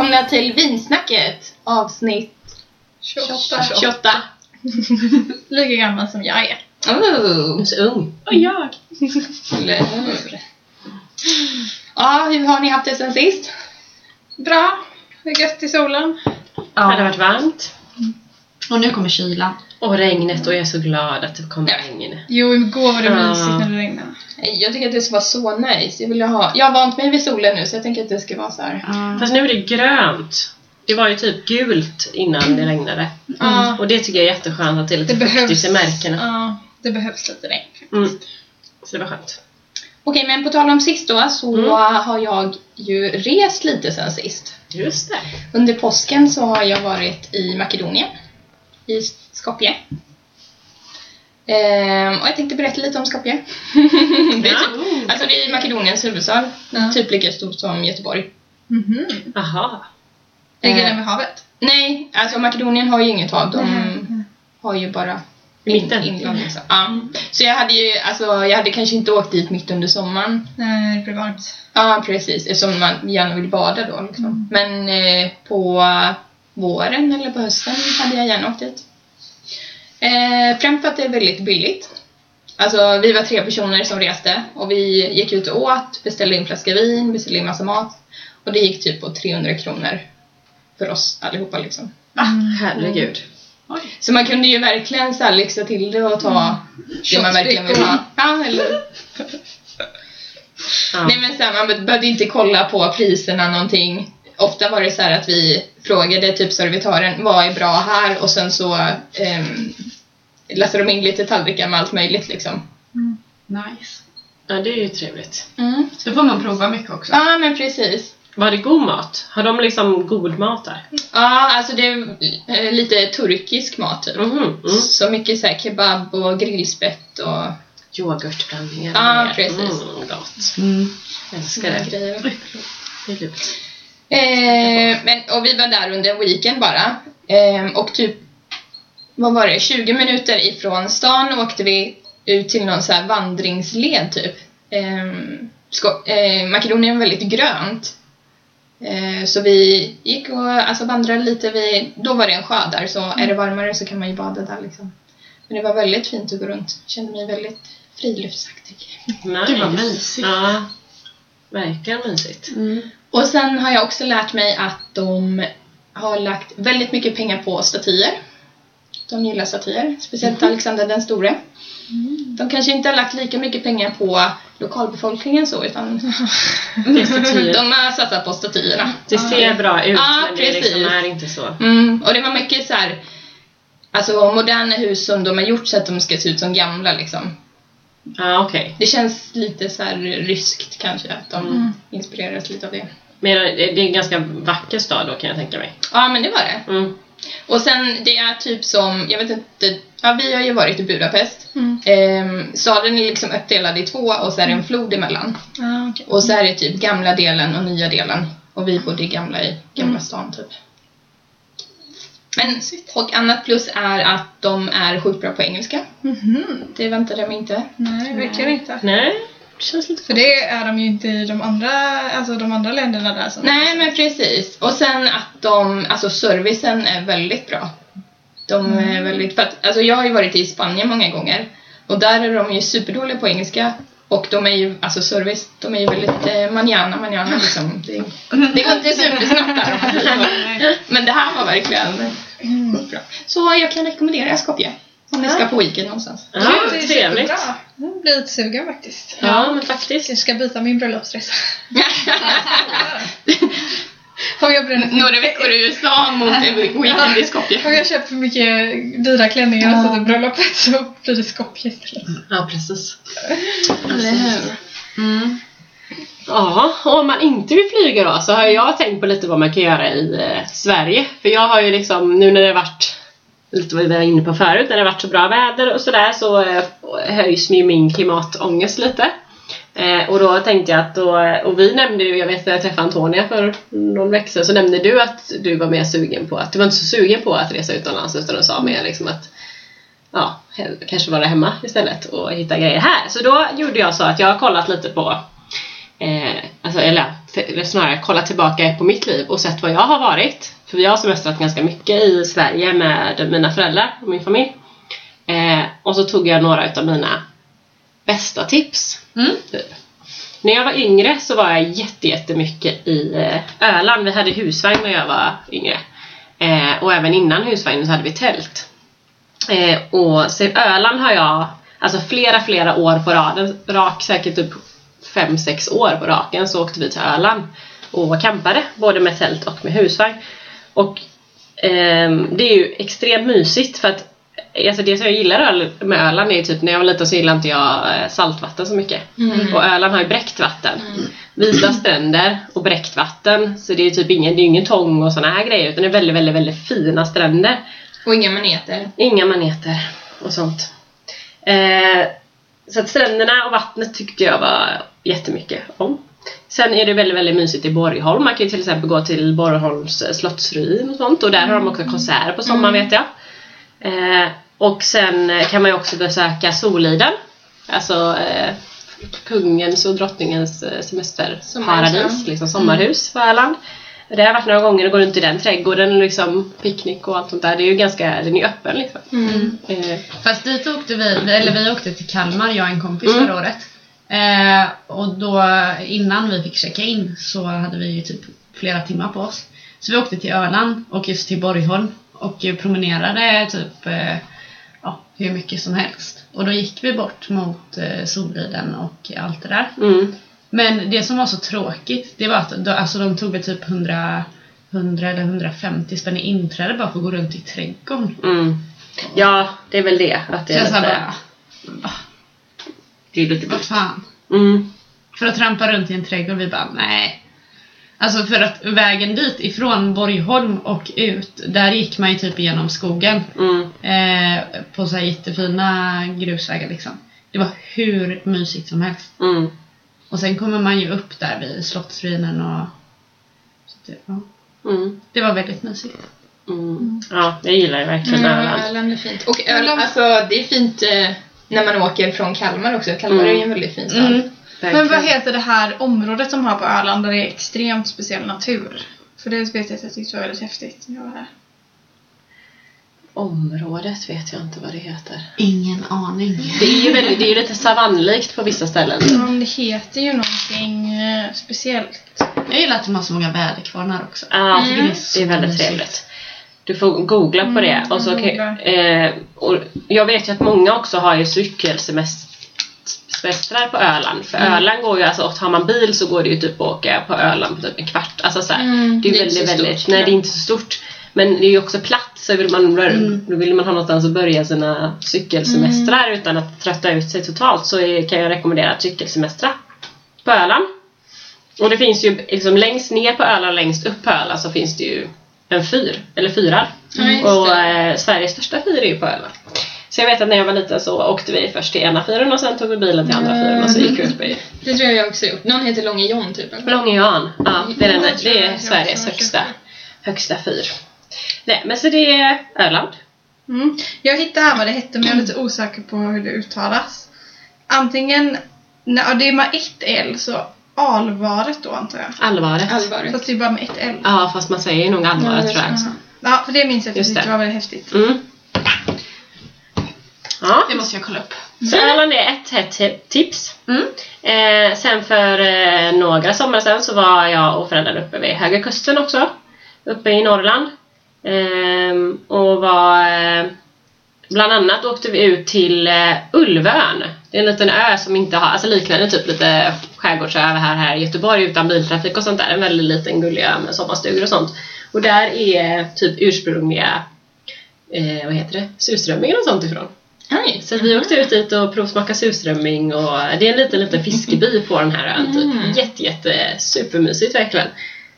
välkomna till Vinsnacket avsnitt 28. 28. Lika gammal som jag är. Oh, Så ung. Och jag. eller? Ja, hur har ni haft det sen sist? Bra. Det är gött i solen. Det hade varit varmt. Och nu kommer kylan. Och regnet och jag är så glad att det kom Ja. regn. Jo, igår var det Ja. mysigt när det regnade. Jag tycker att det ska vara så nice. Jag, vill ha, jag har vant mig vid solen nu så jag tänker att det ska vara så här. Fast nu är det grönt. Det var ju typ gult innan det regnade. Ja, Och det tycker jag är jätteskönt att det är lite det behövs. fuktigt i märkena. Ja, det behövs lite regn. Mm. Så det var skönt. Okej, men på tal om sist då så Mm. har jag ju rest lite sen sist. Just det. Under påsken så har jag varit i Makedonien. I Skopje. Ehm, och jag tänkte berätta lite om Skopje. det, är Ja. typ, alltså det är Makedoniens huvudstad. Ja. Typ lika stort som Göteborg. Mhm. Aha. Ligger Eh. den vid havet? Nej, alltså Makedonien har ju inget hav. De Mm. har ju bara mitten. in- inland. Liksom. Ja. Så jag hade ju, alltså jag hade kanske inte åkt dit mitt under sommaren. Nej, det blir varmt. Ja, precis. Eftersom man gärna vill bada då. Liksom. Men eh, på våren eller på hösten hade jag gärna åkt dit. Eh, främst för att det är väldigt billigt. Alltså, vi var tre personer som reste och vi gick ut och åt, beställde in flaska vin, beställde in massa mat. Och det gick typ på 300 kronor för oss allihopa liksom. Ah, herregud. Så man kunde ju verkligen så här lyxa till det och ta det man verkligen vill ha. Ja, eller Ja. Nej men så här, man behövde inte kolla på priserna någonting. Ofta var det så här att vi frågade typ servitören vad är bra här och sen så um, lastade de in lite tallrikar med allt möjligt liksom. Nice. ja, det är ju trevligt. Mm. Så får man prova mycket också. Ja men precis. Var det god mat? Har de liksom god mat där? Ja alltså det är eh, lite turkisk mat typ. Mhm. Mm. Så mycket så här kebab och grillspett och Yoghurtblandningar. Ja, precis. Mm, gott. Mm. Älskar det. Det är lugnt. Eh, men, och vi var där under en weekend bara. Eh, och typ, vad var det, 20 minuter ifrån stan åkte vi ut till någon så här vandringsled typ. Eh, Sko- eh, Makedonien är väldigt grönt. Eh, så vi gick och alltså, vandrade lite vid, då var det en sjö där så är det varmare så kan man ju bada där liksom. Men det var väldigt fint att gå runt. Kände mig väldigt friluftsaktig. Nice. Gud vad mysigt. Ja. Verkligen mysigt. Mm. Och sen har jag också lärt mig att de har lagt väldigt mycket pengar på statyer. De gillar statyer, speciellt Alexander den store. De kanske inte har lagt lika mycket pengar på lokalbefolkningen så, utan de har satsat på statyerna. Det ser bra ut Ja, men det liksom precis. är inte så. Mm, och det var mycket så här, alltså moderna hus som de har gjort så att de ska se ut som gamla liksom. Ja, okej. Det känns lite så ryskt kanske, att de Mm. inspireras lite av det. Men det är en ganska vacker stad då kan jag tänka mig. Ja, men det var det. Mm. Och sen det är typ som, jag vet inte, ja vi har ju varit i Budapest. Mm. Ehm, staden är liksom uppdelad i två och så är det en flod emellan. Ja, okej. Och så är det typ gamla delen och nya delen. Och vi bodde i gamla, i gamla Mm. stan typ. Men, och annat plus är att de är sjukt bra på engelska. Mhm. Det väntade jag mig inte. Nej, verkligen inte. Nej, det känns lite För det är de ju inte i de andra, alltså de andra länderna där som Nej men precis. Och sen att de, alltså servicen är väldigt bra. De är väldigt, för att, alltså jag har ju varit i Spanien många gånger. Och där är de ju superdåliga på engelska. Och de är ju, alltså service, de är ju väldigt eh, manana, manana liksom. Det, det går inte supersnabbt där. Men det här var verkligen bra. Så jag kan rekommendera Skopje. Om ni ska på weekend någonstans. Ja, det är trevligt. Jag blir lite sugen faktiskt. Ja, men faktiskt. Jag ska byta min bröllopsresa. Om jag bränner Några veckor i USA mot en weekend i Skopje. Om jag köper för mycket dyra klänningar och så till bröllopet så blir det Skopje istället. Ja, precis. Eller hur? Mm. Ja, och om man inte vill flyga då så har jag tänkt på lite vad man kan göra i eh, Sverige. För jag har ju liksom, nu när det har varit lite vad vi var inne på förut, när det har varit så bra väder och sådär så eh, höjs ju min klimatångest lite. Eh, och då tänkte jag att då, och vi nämnde ju, jag vet när jag träffade Antonia för någon vecka sedan, så nämnde du att du var mer sugen på att, du var inte så sugen på att resa utomlands utan du sa mer liksom att ja, kanske vara hemma istället och hitta grejer här. Så då gjorde jag så att jag har kollat lite på Eh, alltså, eller eller snarare kollat tillbaka på mitt liv och sett vad jag har varit. För vi har semestrat ganska mycket i Sverige med mina föräldrar och min familj. Eh, och så tog jag några utav mina bästa tips. Mm. Typ. När jag var yngre så var jag jätte, jättemycket i eh, Öland. Vi hade husvagn när jag var yngre. Eh, och även innan husvagnen så hade vi tält. Eh, och så Öland har jag alltså flera, flera år på raden, rak säkert typ fem sex år på raken så åkte vi till Öland och campade både med tält och med husvagn. Och ehm, det är ju extremt mysigt för att Alltså det som jag gillar med Öland är ju typ när jag var liten så gillade inte jag eh, saltvatten så mycket. Mm. Och Öland har ju bräckt vatten. Vita stränder och bräckt vatten. Så det är ju typ ingen, det är ingen tång och såna här grejer utan det är väldigt, väldigt, väldigt fina stränder. Och inga maneter. Inga maneter och sånt. Eh, så att stränderna och vattnet tyckte jag var jättemycket om. Sen är det väldigt, väldigt mysigt i Borgholm. Man kan ju till exempel gå till Borgholms eh, slottsruin och sånt och där har de också konserter på sommaren vet jag. Eh, och sen kan man ju också besöka Soliden. Alltså eh, kungens och drottningens eh, semesterparadis, Sommarhus, liksom sommarhus på Öland. Det har jag varit några gånger och går runt i den trädgården och liksom picknick och allt sånt där. Det är ju ganska, den är öppen liksom. Mm. Eh, Fast dit åkte vi, eller vi åkte till Kalmar, jag och en kompis Mm. förra året. Eh, och då innan vi fick checka in så hade vi ju typ flera timmar på oss. Så vi åkte till Öland och just till Borgholm och promenerade typ eh, ja, hur mycket som helst. Och då gick vi bort mot eh, Soliden och allt det där. mm. Men det som var så tråkigt, det var att då, alltså, de tog väl typ 100, 100 eller 150 spänn i inträde bara för att gå runt i trädgården. Mm. Ja, det är väl det. Att det är lite, bara, det är lite vad fan. mm. För att trampa runt i en trädgård, vi bara nej. Alltså för att vägen dit ifrån Borgholm och ut, där gick man ju typ igenom skogen. Mm. Eh, på så här jättefina grusvägar liksom. Det var hur mysigt som helst. Mm. Och sen kommer man ju upp där vid Slottsruinen och... Så det, ja. Mm. det var väldigt mysigt. Mm. Ja, jag gillar ju verkligen Mm, Öland. Öland är fint. Och Öland, alltså det är fint eh, när man åker från Kalmar också. Kalmar är ju en väldigt fin stad. Mm. Men vad heter det här området som har på Öland där det är extremt speciell natur? För det vet jag att jag tyckte var väldigt häftigt när jag var där. Området vet jag inte vad det heter. Ingen aning. Det är ju, väldigt, det är ju lite savannlikt på vissa ställen. Men det heter ju någonting eh, speciellt. Jag gillar att de har så många väderkvarnar också. Ja, tycker det är det är väldigt mysigt. trevligt. Du får googla på det. Mm, Och så, googlar. eh, och jag vet ju att många också har ju cykelsemestrar på Öland. För Mm. Öland går ju, alltså har man bil så går det ju typ att åka på Öland på typ en kvart. Alltså så Mm, det är är väldigt, väldigt, nej det är inte så stort. Men det är ju också platt så vill man, Mm. då vill man ha någonstans att börja sina cykelsemestrar utan att trötta ut sig totalt så är, kan jag rekommendera att cykelsemestra på Öland. Och det finns ju liksom längst ner på Öland och längst upp på Öland så finns det ju en fyr, eller fyrar. Just och eh, Sveriges största fyr är ju på Öland. Så jag vet att när jag var liten så åkte vi först till ena fyren och sen tog vi bilen till andra fyren och så gick vi upp i Det tror jag jag också gjort. Någon heter Långe John typ. eller? Långe Jan. Ja, det är, den, det är också Sveriges högsta, högsta fyr. Nej, men så det är Öland. Mm. Jag hittade här vad det hette men jag är lite osäker på hur det uttalas. Antingen, ja, det är med ett L så Alvaret då antar jag. Allvaret. Allvaret. Fast det är bara med ett L. Ja, fast man säger nog allvaret Ja, tror jag. tror Ja, för det minns jag att jag tyckte det. var väldigt häftigt. Mm. Det måste jag kolla upp. så Öland är ett hett he- tips. Mm. Eh, sen för eh, några somrar sen så var jag och föräldrarna uppe vid Höga Kusten också. Uppe i Norrland. Ehm, och var... Eh, bland annat åkte vi ut till eh, Ulvön. Det är en liten ö som inte har, alltså liknande typ lite skärgårdsö här, här i Göteborg utan biltrafik och sånt där. En väldigt liten gullig ö med sommarstugor och sånt. Och där är typ ursprungliga, eh, vad heter det, surströmmingen och sånt ifrån. Oj. Så vi åkte ut dit och provsmakade surströmming och det är en liten, liten fiskeby på den här ön typ. Mm. Jätte, jätte supermysigt verkligen.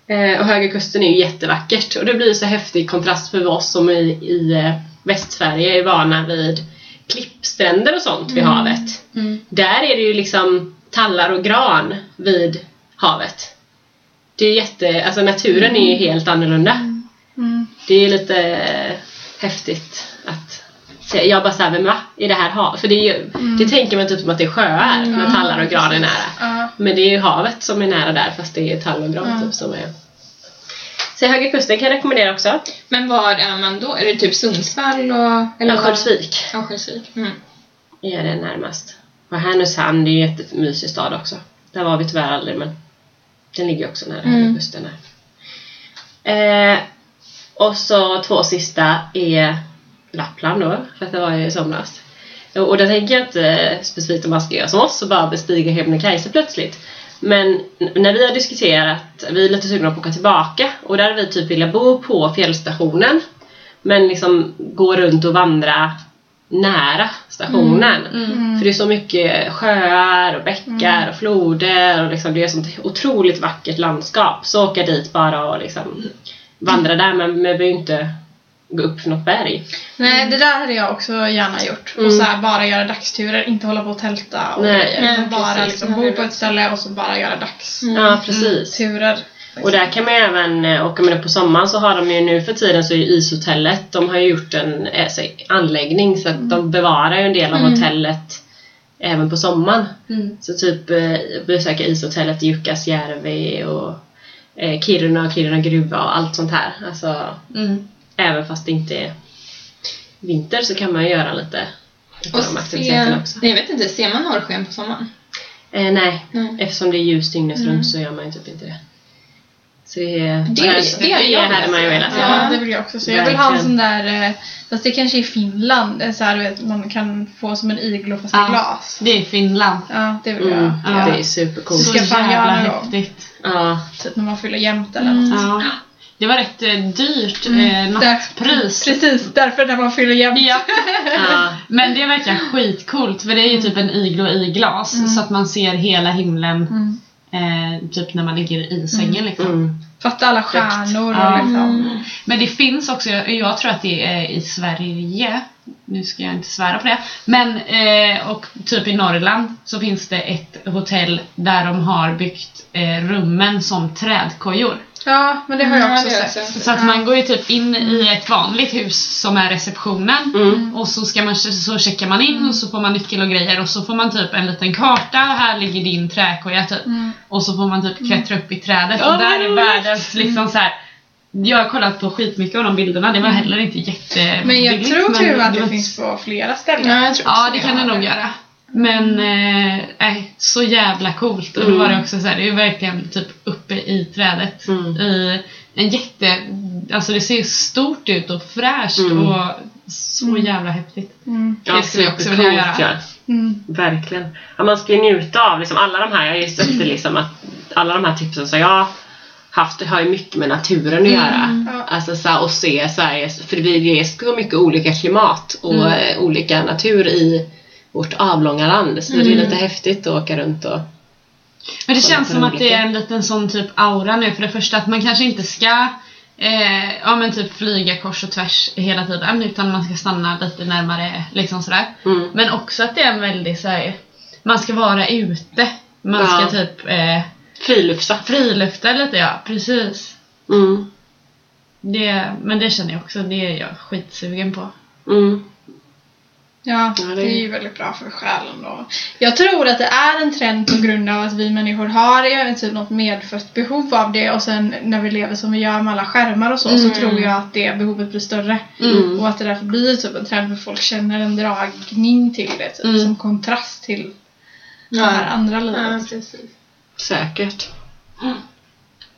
Eh, och Höga Kusten är ju jättevackert och det blir så häftig kontrast för oss som i, i eh, Västsverige är vana vid klippstränder och sånt vid havet. Mm. Där är det ju liksom tallar och gran vid havet. Det är jätte, alltså naturen är ju helt annorlunda. Mm. Det är lite eh, häftigt att jag bara såhär, men va? Är det här hav? För det, är ju, det tänker man typ som att det är sjöar med tallar och gran är nära. Ja. Men det är ju havet som är nära där fast det är tall och gran Ja. typ som är... Så Höga Kusten kan jag rekommendera också. Men var är man då? Är det typ Sundsvall och... Örnsköldsvik Örnsköldsvik. Mm. är det närmast. Och Härnösand är ju en jättemysig stad också. Där var vi tyvärr aldrig men den ligger också nära Mm. Höga Kusten här. Eh, och så två sista är Lappland då, för att det var ju i somras. Och där tänker jag inte specifikt om man ska göra som oss och bara bestiga Kebnekaise plötsligt. Men när vi har diskuterat, vi är lite sugna på att åka tillbaka och där har vi typ velat bo på fjällstationen. Men liksom gå runt och vandra nära stationen. För det är så mycket sjöar och bäckar och floder och liksom det är sånt otroligt vackert landskap. Så åka dit bara och liksom vandra där men man behöver ju inte gå upp för något berg. Nej, det där hade jag också gärna gjort. Mm. Och så här, bara göra dagsturer, inte hålla på och tälta och Nej. grejer. Utan bara precis. liksom, bo på ett ställe och så bara göra dagsturer. Ja precis. Liksom. Och där kan man ju även åka med det på sommaren så har de ju nu för tiden så är ju ishotellet, de har ju gjort en eh, så, anläggning så att de bevarar ju en del av hotellet även på sommaren. Mm. Så typ eh, besöka ishotellet i Jukkasjärvi och eh, Kiruna och Kiruna gruva och allt sånt här. Alltså Mm. Även fast det inte är vinter så kan man ju göra lite Och de se, aktiviteterna också. jag vet inte, ser man norrsken på sommaren? Eh, nej, Nej. eftersom det är ljust dygnet runt så gör man ju typ inte det. Så det, är- Det- här- det hade jag hade man ju velat. Ja, det vill jag också se. Jag vill ha en sån där, eh, fast det kanske är i Finland, eh, så här, vet, man kan få som en iglo fast i Ja. glas. Det är Finland. Ja, det vill Mm, jag. Ja. Det är supercoolt. Så ska fan jävla göra någon gång. häftigt. Ja, Typ när man fyller jämnt eller något. Ja. Det var rätt eh, dyrt Mm. eh, nattpris. Precis, därför när man fyller jämnt. Ja. ja, Men det verkar skitcoolt för det är ju typ en iglo i glas så att man ser hela himlen Mm. eh, typ när man ligger i sängen liksom. mm. Fatta alla stjärnor Ja. och liksom. Men det finns också, jag, jag tror att det är i Sverige, nu ska jag inte svära på det, men eh, och typ i Norrland så finns det ett hotell där de har byggt eh, rummen som trädkojor. Ja, men det har jag Ja, också jag sett. Så att man går ju typ in i ett vanligt hus som är receptionen Mm. och så, ska man, så checkar man in och så får man nyckel och grejer och så får man typ en liten karta, här ligger din träkoja typ. Mm. Och så får man typ klättra upp i trädet Ja, och där är världens liksom så här. Jag har kollat på skitmycket av de bilderna, det var heller inte jättebilligt. Men jag tror typ att det finns på flera ställen. Ja, jag tror Ja, det kan det nog göra. Men, eh, nej, så jävla coolt. Och då var det också så här, det är ju verkligen typ uppe i trädet. Mm. I en jätte, alltså det ser stort ut och fräscht Mm. och så jävla häftigt. Mm. ja Det skulle jag också vilja göra. Ja. Mm. Verkligen. Ja, man ska ju njuta av liksom, alla de här, jag har ju sett det liksom att alla de här tipsen som jag har haft har ju mycket med naturen att göra. Ja. Alltså så här, och se Sveriges, för det är så mycket olika klimat och Mm. eh, olika natur i vårt avlånga land. Så det är lite häftigt att åka runt och Men det känns som att det är en liten sån typ aura nu. För det första att man kanske inte ska eh, ja, men typ flyga kors och tvärs hela tiden utan man ska stanna lite närmare liksom sådär. mm. Men också att det är en väldigt så här, man ska vara ute. Man Ja. ska typ eh, frilufta. frilufta lite ja, precis. Mm. Det, men det känner jag också, det är jag skitsugen på. Mm. Ja, Ja, det- är ju väldigt bra för själen då. Jag tror att det är en trend på grund av att vi människor har typ något medfött behov av det och sen när vi lever som vi gör med alla skärmar och så så tror jag att det behovet blir större. Mm. Och att det därför blir typ en trend för folk känner en dragning till det typ, Mm. som kontrast till det här andra Ja, livet. precis. Säkert.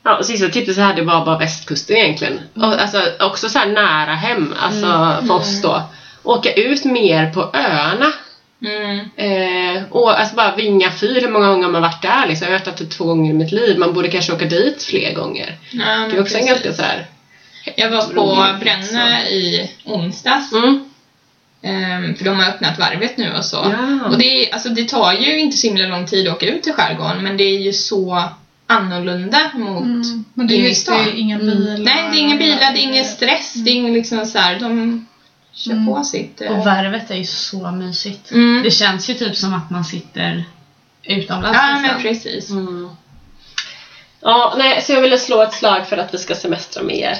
Ja, och sista tipset så hade var bara västkusten egentligen. Och, alltså, också så här nära hem, alltså för oss då. Åka ut mer på öarna. Mm. Eh, och alltså bara Vinga fyr, hur många gånger har man varit där? Liksom? Jag har varit där typ två gånger i mitt liv. Man borde kanske åka dit fler gånger. Ja, Det är också en precis. ganska så här. Jag var på Brännö i onsdags. Mm. Ehm, för de har öppnat varvet nu och så. Ja. Och det, är, alltså, det tar ju inte så himla lång tid att åka ut i skärgården men det är ju så annorlunda mot Mm. Men det är just det, inga Mm. bilar. Nej, det är inga bilar, det är ingen stress, det är ingen liksom så här, de kör Mm. på sitt. eh. Och varvet är ju så mysigt. Mm. Det känns ju typ som att man sitter utomlands Ja, men precis. Mm. Ja, nej, så jag ville slå ett slag för att vi ska semestra mer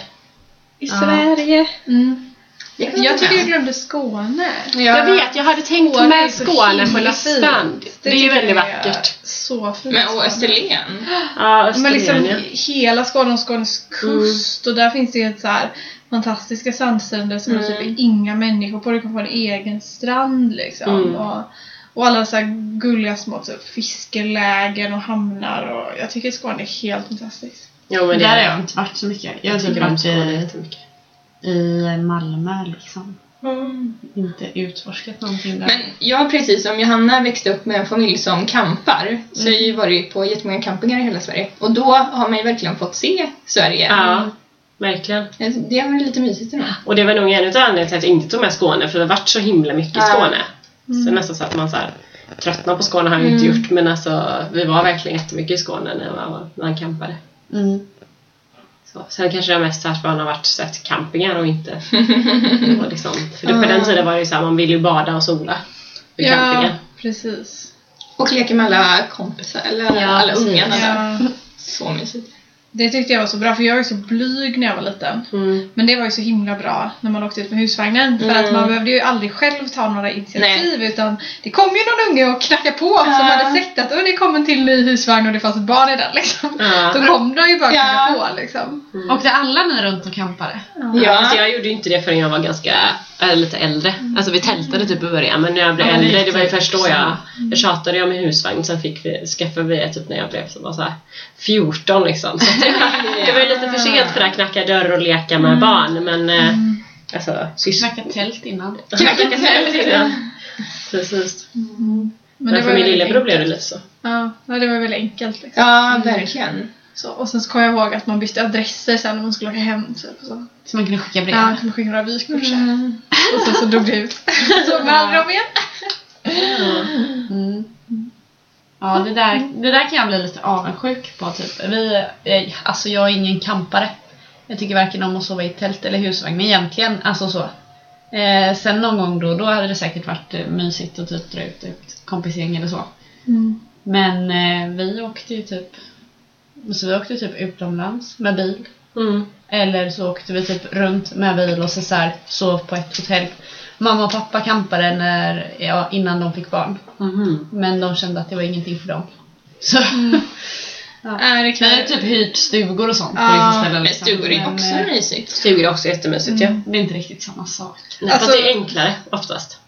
i Ja. Sverige. Mm. Det Jag vara tycker jag glömde Skåne. Ja. Jag vet, jag hade tänkt Skåne med Skåne på listan. fint. Det är ju väldigt jag vackert. Så fint. Men och. Österlen. Ja, Men liksom Österlen ja. hela Skåne och Skånes kust och där finns det ju ett så här fantastiska sandstränder som det typ är inga människor på. Du kan få en egen strand liksom. Mm. Och, och alla så här gulliga små typ, fiskelägen och hamnar och jag tycker Skåne är helt fantastiskt. Jo, men det Där har är jag inte varit så mycket. Jag Jag typ tycker om Skåne jättemycket. i Malmö liksom. Inte utforskat någonting där. Men jag precis som Johanna växte upp med en familj som campar. Så jag har ju varit på jättemånga campingar i hela Sverige. Och då har man ju verkligen fått se Sverige. Ja, verkligen. Det varit lite mysigt ändå. Och det var nog en av anledningarna till att jag inte tog med Skåne för det har varit så himla mycket i Ja. Skåne. Så nästan så att man så här, tröttnar på Skåne har jag inte gjort men alltså vi var verkligen jättemycket i Skåne när man, när man campade. Mm. Så. Sen kanske det mest att man har varit sett campingar och inte och liksom, För det, på den tiden var det ju så här, man ville ju bada och sola vid campingen. precis. Och leka med alla kompisar, eller Ja, alla ungarna där. Ja, Så mysigt. Det tyckte jag var så bra för jag var ju så blyg när jag var liten. Mm. Men det var ju så himla bra när man åkte ut med husvagnen. För Mm. att man behövde ju aldrig själv ta några initiativ utan det kom ju någon unge och knackade på som hade sett att "Åh, det kom en till ny husvagn och det fanns ett barn i den liksom. Ja. Då kom de ju bara och Ja. på liksom. Åkte alla ni runt och campade? Ja. Fast jag gjorde ju inte det förrän jag var ganska äh, lite äldre. Alltså vi tältade typ i början men när jag blev Ja, men äldre, det var ju typ först då jag, samma. jag tjatade om en husvagn sen fick vi, skaffade vi det typ när jag blev som var så här 14 liksom. Så det, det var ju lite för sent för att knacka dörr och leka med barn men eh, alltså syskon Knackat tält innan? knacka tält innan. Precis. Men, Men, det var för min lillebror blev det lite så. Ja, det var väldigt enkelt liksom. Ja, verkligen. Så, och sen så kom jag ihåg att man bytte adresser sen när man skulle åka hem typ. Och så. Så man kunde skicka brev? Ja, man kunde skicka några vykort sen. Och sen så dog det ut. Så man aldrig om igen. Mm. Ja, det där, det där kan jag bli lite avundsjuk på. Typ. Vi, eh, alltså jag är ingen campare. Jag tycker varken om att sova i tält eller husvagn egentligen. Alltså så. Eh, sen någon gång då, då hade det säkert varit eh, mysigt att typ dra ut ett kompisgäng eller så. Men eh, vi åkte ju typ så vi åkte typ utomlands med bil. Mm. Eller så åkte vi typ runt med bil och så, så här, sov på ett hotell. Mamma och pappa campade när, ja, innan de fick barn. Mhm. Men de kände att det var ingenting för dem. Så Nej, det vi kan har typ hyrt stugor och sånt på Ja, vissa ställen. Liksom. stugor är också eh, mysigt. Stugor är också jättemysigt ja. Det är inte riktigt samma sak. Nej, Alltså- Fast det är enklare oftast.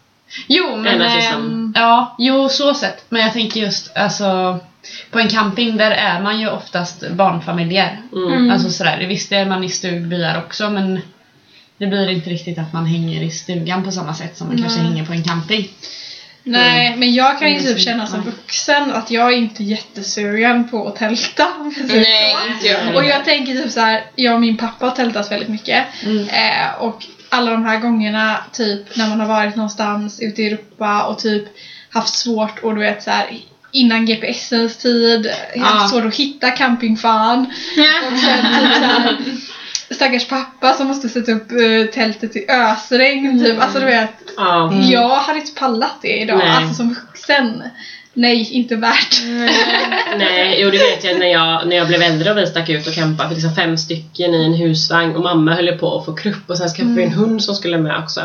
Jo, men... Än att ehm, liksom- ja, jo, så sett. Men jag tänker just alltså... På en camping där är man ju oftast barnfamiljer. Mm. Alltså sådär, visst är man i stugbyar också men det blir inte riktigt att man hänger i stugan på samma sätt som man kanske hänger på en camping. Nej, men jag kan ju Mm, typ känna som nej. vuxen att jag är inte jättesugen på att tälta. Nej, inte jag Och jag tänker typ så här, jag och min pappa har tältat väldigt mycket. Mm. Eh, och alla de här gångerna typ när man har varit någonstans ute i Europa och typ haft svårt och du vet så här innan GPSens tid, haft Ja. svårt att hitta campingfan. Och sen typ så här, stackars pappa som måste sätta upp eh, tältet i ösregn typ. Alltså du vet, Ja. jag hade inte pallat det idag. Nej. Alltså som vuxen. Nej, inte värt. Nej, jo det vet jag när jag, när jag blev äldre och vi stack ut och campade. För liksom fem stycken i en husvagn och mamma höll på att få krupp och sen skaffade vi en hund som skulle med också.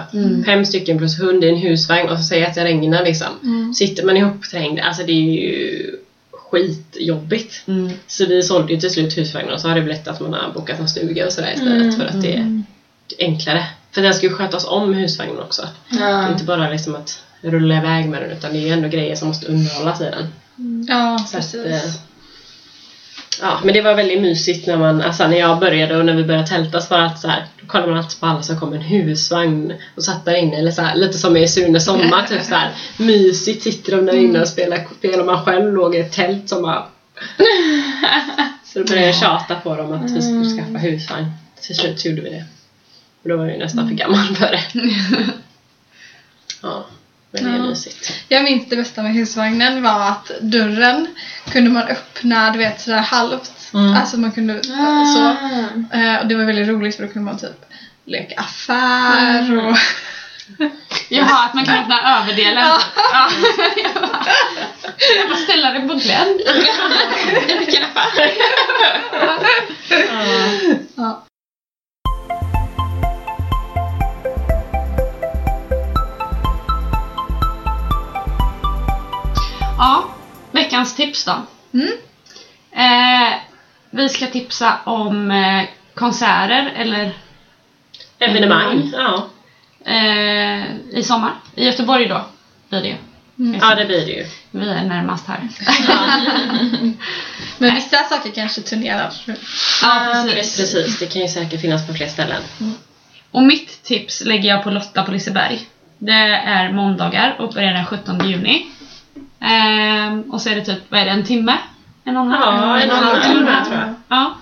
Fem stycken plus hund i en husvagn och så säger jag att det regnar liksom. Sitter man ihopträngd, alltså det är ju skitjobbigt. Mm. Så vi sålde ju till slut husvagnen och så har det blivit att man har bokat en stuga och sådär istället för att det är enklare. För den ska ju skötas om husvagnen också. Inte bara liksom att rulla iväg med den utan det är ju ändå grejer som måste underhållas i den. Ja, Så att, precis. eh, ja, men det var väldigt mysigt när man, alltså när jag började och när vi började tälta så var det alltid så här, då kollade man alltid på alla som kom en husvagn och satt där inne, eller så här, lite som i Sune Sommar, typ så här, mysigt sitter de där inne och spelar spel och man själv låg i ett tält som bara Så då började jag tjata på dem att vi skulle skaffa husvagn. Till slut så gjorde vi det. Och då var jag ju nästan för gammal för det. Ja, men det är Ja. mysigt. Jag minns det bästa med husvagnen var att dörren kunde man öppna, du vet sådär halvt. Mm. Alltså man kunde Ah. så. Eh, och det var väldigt roligt för då kunde man typ leka affär och... Jaha, att man kan öppna överdelen. Ja. Jag bara ställa den på glänt. Vilken affär! Ja, veckans tips då. Mm. Eh, vi ska tipsa om eh, konserter eller Evenemang. Ja. eh, i sommar. I Göteborg då blir det ju. ja, det blir det ju. Vi är närmast här. Men vissa saker kanske turnerar. ja, precis. Precis, det kan ju säkert finnas på fler ställen. Och mitt tips lägger jag på Lotta på Liseberg. Det är måndagar och börjar den 17 juni. Ehm, och så är det typ, vad är det, en timme? En och en halv? Ja, en och en halv timme tror jag. Ja.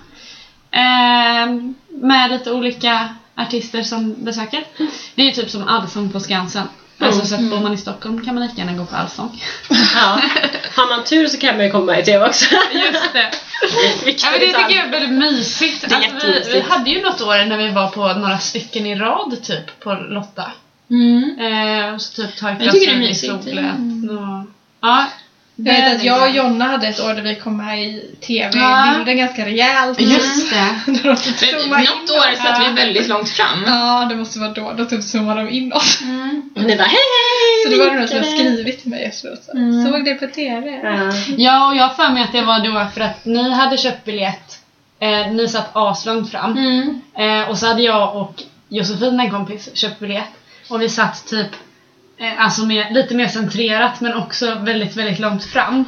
Ehm, med lite olika artister som besöker. Det är ju typ som Allsång på Skansen. Alltså så att bor man i Stockholm kan man lika gärna gå på Allsång. Ja. Har man tur så kan man ju komma i TV också. Just det. Ja, men det tycker jag är väldigt mysigt. Det är alltså, vi, vi hade ju något år när vi var på några stycken i rad typ på Lotta. Mm. Eh, och så typ ta ett glas vin i solen. Och, ja, Jag vet att jag och. Jonna hade ett år där vi kom med i Ja. TV-bilden ganska rejält. Just det. De Något år satt vi väldigt långt fram. Ja, det måste vara då. Då typ zoomade de in oss. Och ni bara hej hej! Så det var det någon som hade skrivit till mig efteråt. Så. Såg det på TV? Ja. Ja, och jag har för mig att det var då för att ni hade köpt biljett. Eh, ni satt aslångt fram. Mm. Eh, och så hade jag och Josefin, en kompis, köpt biljett. Och vi satt typ alltså mer, lite mer centrerat men också väldigt, väldigt långt fram.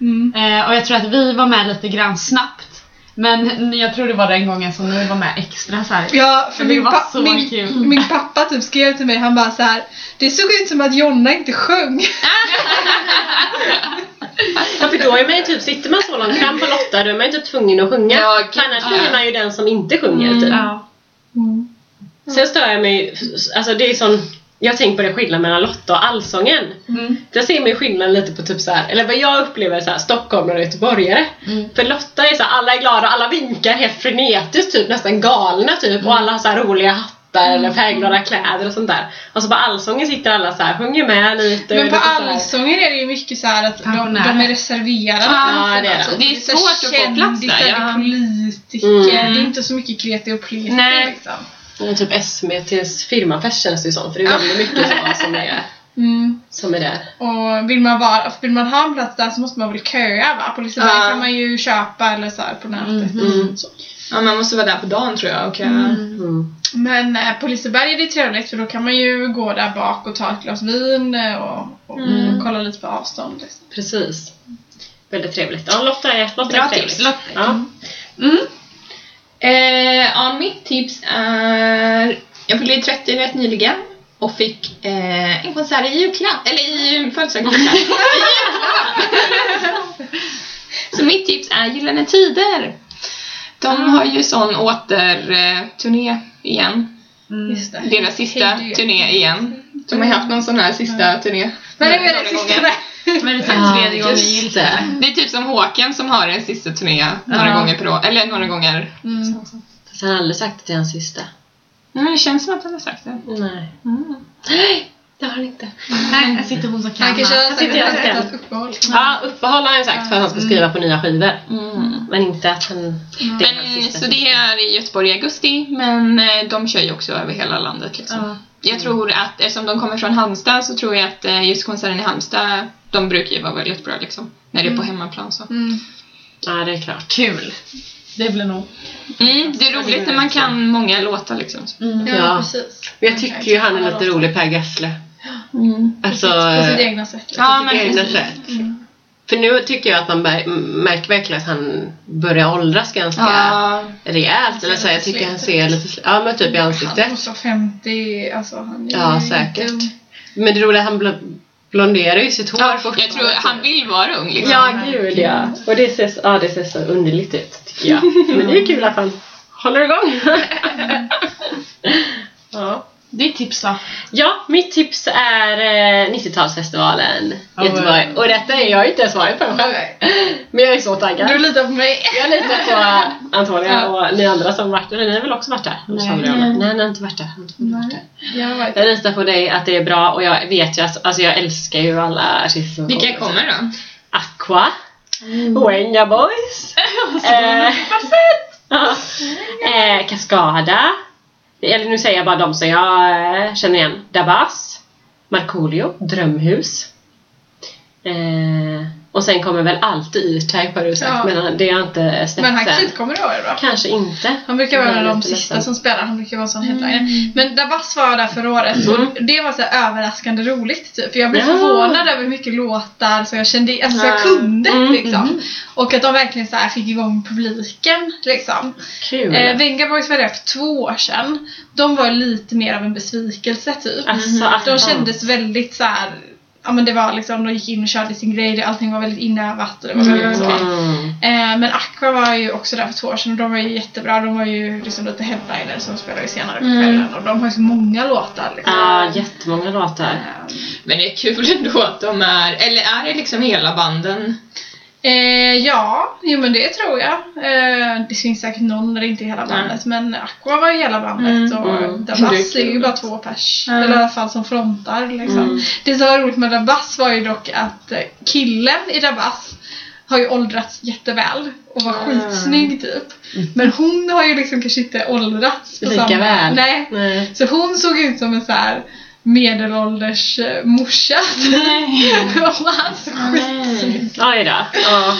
Mm. Eh, och jag tror att vi var med lite grann snabbt. Men jag tror det var den gången som ni var med extra så här. Ja, för min, pa- så min, kul. min pappa typ skrev till mig, han bara så här. Det såg ut som att Jonna inte sjöng. Ja, för då är man ju typ, sitter man så långt fram på Lotta då är man ju typ tvungen att sjunga. Ja, annars ja. blir man ju den som inte sjunger typ. Ja. Sen stör jag mig, alltså det är sån, jag tänker på det skillnaden mellan Lotta och allsången. Mm. Där ser man ju skillnaden lite på typ så här, eller vad jag upplever så här, stockholmare och göteborgare. Mm. För Lotta är så här, alla är glada, alla vinkar helt frenetiskt, typ nästan galna typ. Och alla har så roliga hattar eller färgglada kläder och sånt där. Och så på allsången sitter alla så här, sjunger med lite. Men på allsången är det ju mycket så att de, de är reserverade. Ja, det är. Alltså, Det är svårt att få plats där, ja. det är politiker, Mm. det är inte så mycket kreti och pleti Nej. liksom. Är typ SMTs firmafest känns det ju som, för det är väldigt mycket så som är, Mm. som är där. Och vill man, vara, vill man ha en plats där så måste man väl köa va? På Liseberg Ja. kan man ju köpa eller så på nätet. Mm. Så. Ja, man måste vara där på dagen tror jag. Och, eh, Mm. Men eh, på Liseberg är det trevligt för då kan man ju gå där bak och ta ett glas vin eh, och, och, Mm. och kolla lite på avstånd. Liksom. Precis. Väldigt trevligt. Ja, Lotta är, Lotta är trevligt. tips. Ja. Mm. Eh, ja, mitt tips är... Jag fyllde 30 rätt nyligen och fick eh, en konsert i julklapp. Eller i julklapp. Så mitt tips är Gyllene Tider. De har ju sån återturné igen. Mm. Deras sista turné igen. De har haft någon sån här sista turné. Men det är det sista. Men det är tredje gången gillt. det. Det är typ som Håkan som har en sista turné några gånger per år. Eller några gånger. Mm. Fast han har aldrig sagt att det är hans sista. Men det känns som att han har sagt det. Nej. Mm. Nej, det har han inte. Nej, här sitter hon som kan. Han kanske har sagt att han har uppehåll. Ja, uppehåll har han sagt för att han ska skriva på nya skivor. Mm. Men inte att han... Det är hans Men, sista så det är i Göteborg i augusti, men eh, de kör ju också över hela landet. Liksom. Ja. Jag tror att, eftersom de kommer från Halmstad, så tror jag att eh, just konserten i Halmstad, de brukar ju vara väldigt bra liksom. När det är på hemmaplan så. Mm. Ja, det är klart. Kul. Det blir nog. Mm, det är roligt när man kan många låtar liksom. Mm. Ja, Ja. precis. Jag tycker ju han är lite rolig, Per Gessle. Mm. Alltså... På sitt egna sätt. liksom. Ja, på men sitt egna precis. sätt. För nu tycker jag att man märker verkligen att han börjar åldras ganska Ja, rejält. Eller så, jag tycker han ser lite... Ja, men typ i Han ansiktet. måste vara 50, alltså han är Ja, säkert. ung. Men det roliga är att han blonderar ju sitt hår ja jag tror han vill vara ung liksom. Ja, gud ja. Och det ser, ja, det ser så underligt ut, tycker jag. Men det är kul att han håller igång. ja. Ditt tips då? ja, mitt tips är eh, 90-talsfestivalen i Ja, Göteborg. Och detta är jag inte ens varit på själv. Nej. Men jag är så taggad. Du litar på mig. Jag litar på Antonija och ni andra som varit där. Ni har väl också varit där? Nej. Nej, nej, nej ni har inte varit där. Har varit där. Jag litar på dig att det är bra och jag vet ju att alltså jag älskar ju alla artister Vilka kommer då? Aqua, Wenga Boys, eh, eh, eller nu säger jag bara de som jag eh, känner igen. Dabas, Markoolio, Drömhus. Eh, och sen kommer väl alltid E-Type har du sagt, Ja. men det har inte släppts Men han kanske än. inte kommer ihåg det då. Kanske inte. Han brukar vara en av de sista som spelar, han brukar vara en sån headliner. Men Dabas var där förra året Mm. och det var så överraskande roligt typ. För jag blev Ja. förvånad över hur mycket låtar som jag kände, alltså så jag Ja. kunde Mm, liksom. Och att de verkligen så här fick igång publiken liksom. Kul. Eh, Venga Boys var där för två år sedan. De var lite mer av en besvikelse typ. Alltså, De kändes väldigt så här. Ja men det var liksom, de gick in och körde sin grej, allting var väldigt inövat och det var väldigt så. Mm. Eh, men Aqua var ju också där för två år sedan och de var ju jättebra. De var ju liksom lite headliner som spelade senare på kvällen och de har ju så många låtar liksom. Ja, jättemånga låtar. Eh, Men det är kul ändå att de är, eller är det liksom hela banden? Eh, ja, jo men det tror jag. Eh, det finns säkert någon där det inte är hela bandet men Aqua var ju hela bandet Mm, och mm. Dabas är ju bara två pers. Ja. Eller i alla fall som frontar liksom. Mm. Det som var roligt med Dabas var ju dock att eh, killen i Dabas har ju åldrats jätteväl och var Ah. skitsnygg typ. Men hon har ju liksom kanske inte åldrats på Lika samma... väl. Nej. Nej. Så hon såg ut som en så här medelålders eh, morsa. och han såg skitsnygg Oj då. Ja.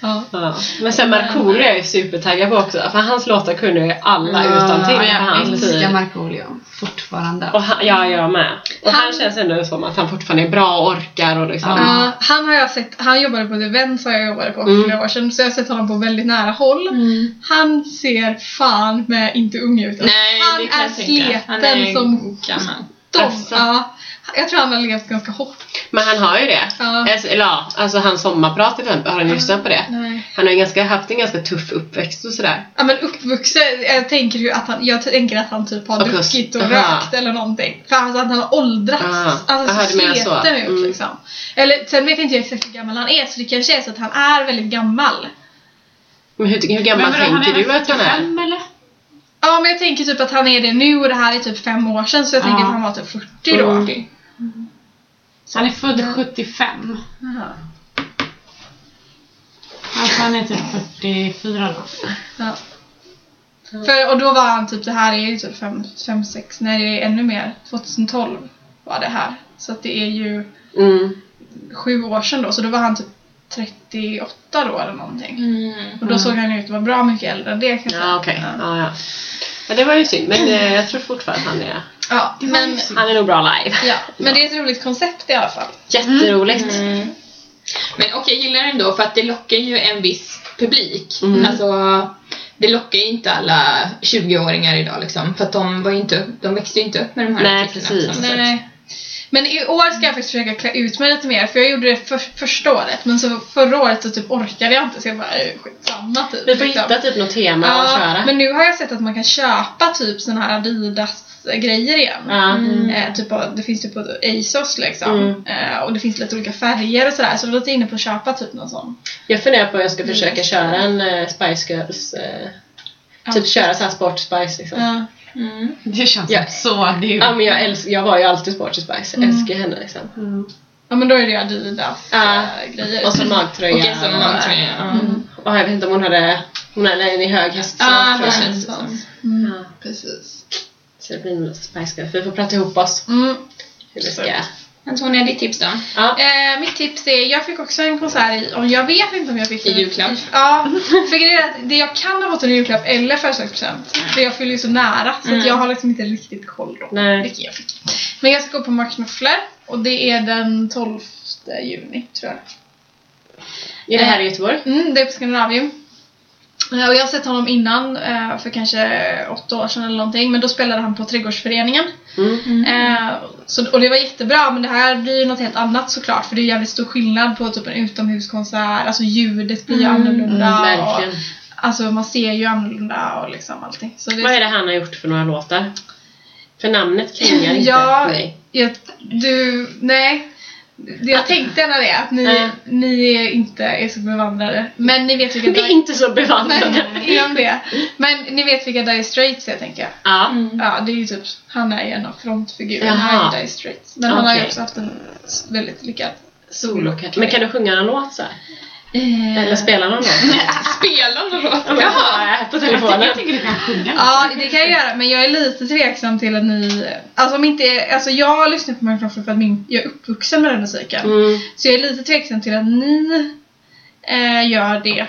Ja. Ja. Men sen Markoolio är jag ju supertaggad på också. För hans låtar kunde ju alla utan till Ja, jag hans älskar. Markoolio fortfarande. Och han, ja, jag med. Och han, Han- känns ändå som att han fortfarande är bra och orkar och liksom. Ja, han har jag sett, han jobbade på ett event som jag jobbade på för Mm. flera år sedan så jag har sett honom på väldigt nära håll. Han ser fan med inte ung ut. Nej, han det kan är tänka. Han sleten är som gammal. De. Alltså. Ja, jag tror han har levt ganska hårt. Men han har ju det. Ja. Alltså, eller ja, alltså hans sommarprat till exempel, har ni lyssnat på det? Nej. Han har ju ganska, haft en ganska tuff uppväxt och sådär. Ja men uppvuxen, jag tänker ju att han, jag tänker att han typ har Och druckit och aha. rökt eller någonting. För alltså att han har åldrats. Ah. Alltså Aha, så sleten ut Mm. liksom. Eller sen vet inte jag exakt hur gammal han är så det kanske är så att han är väldigt gammal. Men hur, hur gammal Men vadå, tänker han du att han är? 45 eller? Ja men jag tänker typ att han är det nu och det här är typ fem år sedan så jag tänker Ja. att han var typ 40 då. Mm. Han är född 75. Jaha. Alltså han är typ 44 då. Ja. För, och då var han typ, det här är ju typ 5, 6, nej det är ännu mer. 2012 var det här. Så att det är ju Mm. sju år sedan då, så då var han typ 38 då eller någonting. Mm. Och då såg han ju ut att vara bra mycket äldre än det kan jag säga. Ja, okej. Ja. Ja, ja. Ja, det var ju synd. Men eh, jag tror fortfarande att han är... Ja, men, Han är nog bra live. ja, men det är ett roligt koncept i alla fall. Jätteroligt. Mm. Men och jag gillar den då för att det lockar ju en viss publik. Mm. Alltså, det lockar ju inte alla 20-åringar idag liksom. För att de, var ju inte, de växte ju inte upp med de här Nej, artiklarna precis. Nej. Men i år ska jag faktiskt försöka klä ut mig lite mer för jag gjorde det för, första året men så förra året så typ orkade jag inte så jag bara "Eh, skitsamma typ. Vi får liksom. hitta typ något tema att Ja, köra. men nu har jag sett att man kan köpa typ såna här Adidas grejer igen. Ja. Eh, typ det finns typ på ASOS liksom. Mm. Eh, och det finns lite olika färger och sådär så jag är lite inne på att köpa typ någon sån. Jag funderar på att jag ska försöka köra en eh, Spice Girls... Eh, typ köra såhär Sport Spice liksom. Ja. Ja. Mm. Det känns Ja. så dyrt. men jag, älsk, jag var ju alltid Sporty Spice. Jag Mm. älskar henne liksom. ja men då är det Adidas Ja. eh, grejer. Och så magtröja. Och som magtröja. Ja. Mm. Och jag vet inte om hon hade... Hon hade en i hög häst. Ja, tror det känns som. Mm, Ja. precis. Så det blir nog Spice Girls. Vi får prata ihop oss. Mm. Hur vi ska... Antonia, ditt tips då? Ja. Eh, mitt tips är, jag fick också en konsert i, och jag vet inte om jag fick I julklapp? Ja, för grejen är att det jag kan ha fått en julklapp eller födelsedagspresent. För jag fyller ju så nära så Mm. jag har liksom inte riktigt koll då. Nej. Vilken jag fick. Men jag ska gå på Mark Knopfler och det är den 12 juni tror jag. Är det här i Göteborg? Mm, det är på Skandinavium. Och jag har sett honom innan, eh, för kanske åtta år sedan eller någonting, men då spelade han på Trädgårdsföreningen. Mm. Eh, så, och det var jättebra, men det här blir ju något helt annat såklart, för det är jävligt stor skillnad på typ en utomhuskonsert, alltså ljudet blir ju annorlunda. Mm, och, alltså man ser ju annorlunda och liksom allting. Så det, Vad är det han har gjort för några låtar? För namnet klingar inte Ja, för mig. jag, du, nej. Det Jag tänkte när det är att ni, Nej. ni är inte är så bevandrade. Men ni vet vilka Vi är inte så bevandrade. Nej, det. Men ni vet vilka Dire Straits är tänker jag. Ja. Ja, det är ju typ, han är ju en av frontfigurerna i Dire Straits. Men han har ju också haft en väldigt lyckad Solo. Men kan du sjunga en låt så här? Eh, Eller spelar någon låt? Spelar någon låt? Ja, Jaha! på Jag tycker, telefonen. jag tycker du kan sjunga. Ja, det kan jag göra, men jag är lite tveksam till att ni... Alltså om inte... Alltså jag lyssnar på Mark Knopfler för att min, jag är uppvuxen med den musiken. Mm. Så jag är lite tveksam till att ni eh, gör det.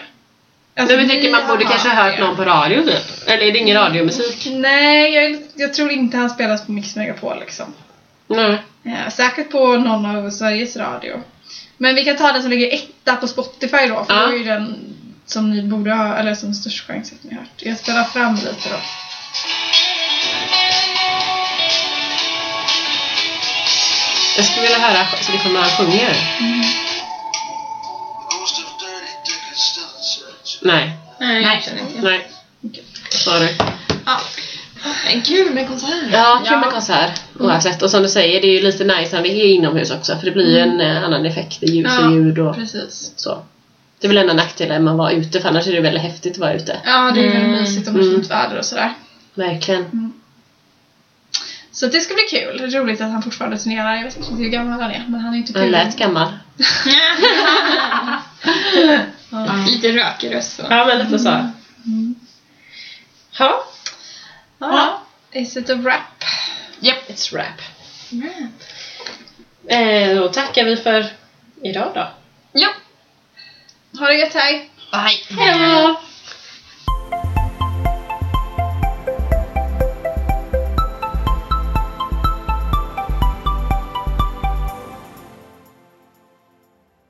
Alltså, Men vi tänker man borde har kanske ha hört det. någon på radio typ. Eller är det ingen radiomusik? Nej, jag, jag tror inte han spelas på Mix Megapol liksom. Nej. Eh, säkert på någon av Sveriges Radio. Men vi kan ta den som ligger etta på Spotify då, för Ja. då är ju den som ni borde ha, eller som störst chans att ni har hört. Jag spelar fram lite då. Jag skulle vilja höra så det kommer några sjunger. Nej. Nej, Nej. jag känner inte. Nej. Sorry. Ja. Men kul med konsert. Ja, kul Ja. med konsert oavsett. Och som du säger, det är ju lite nice när vi är inomhus också för det blir ju en eh, annan effekt. Det är ljus Ja. och ljud och Precis. så. Det är väl enda nackdelen med att vara ute för annars är det väldigt häftigt att vara ute. Ja, det är väldigt Mm. mysigt och Mm. fint väder och sådär. Verkligen. Så det ska bli kul. Roligt att han fortfarande turnerar. Jag vet inte hur gammal han är, men han är inte Han kul. lät gammal. Lite rökig röst så. Ja, men lite så. Mm. Ja. Ja. Is it a wrap? Yep, it's rap. Eh, då tackar vi för idag då. Ja. Ha det gött, hej! Bye. Hej då!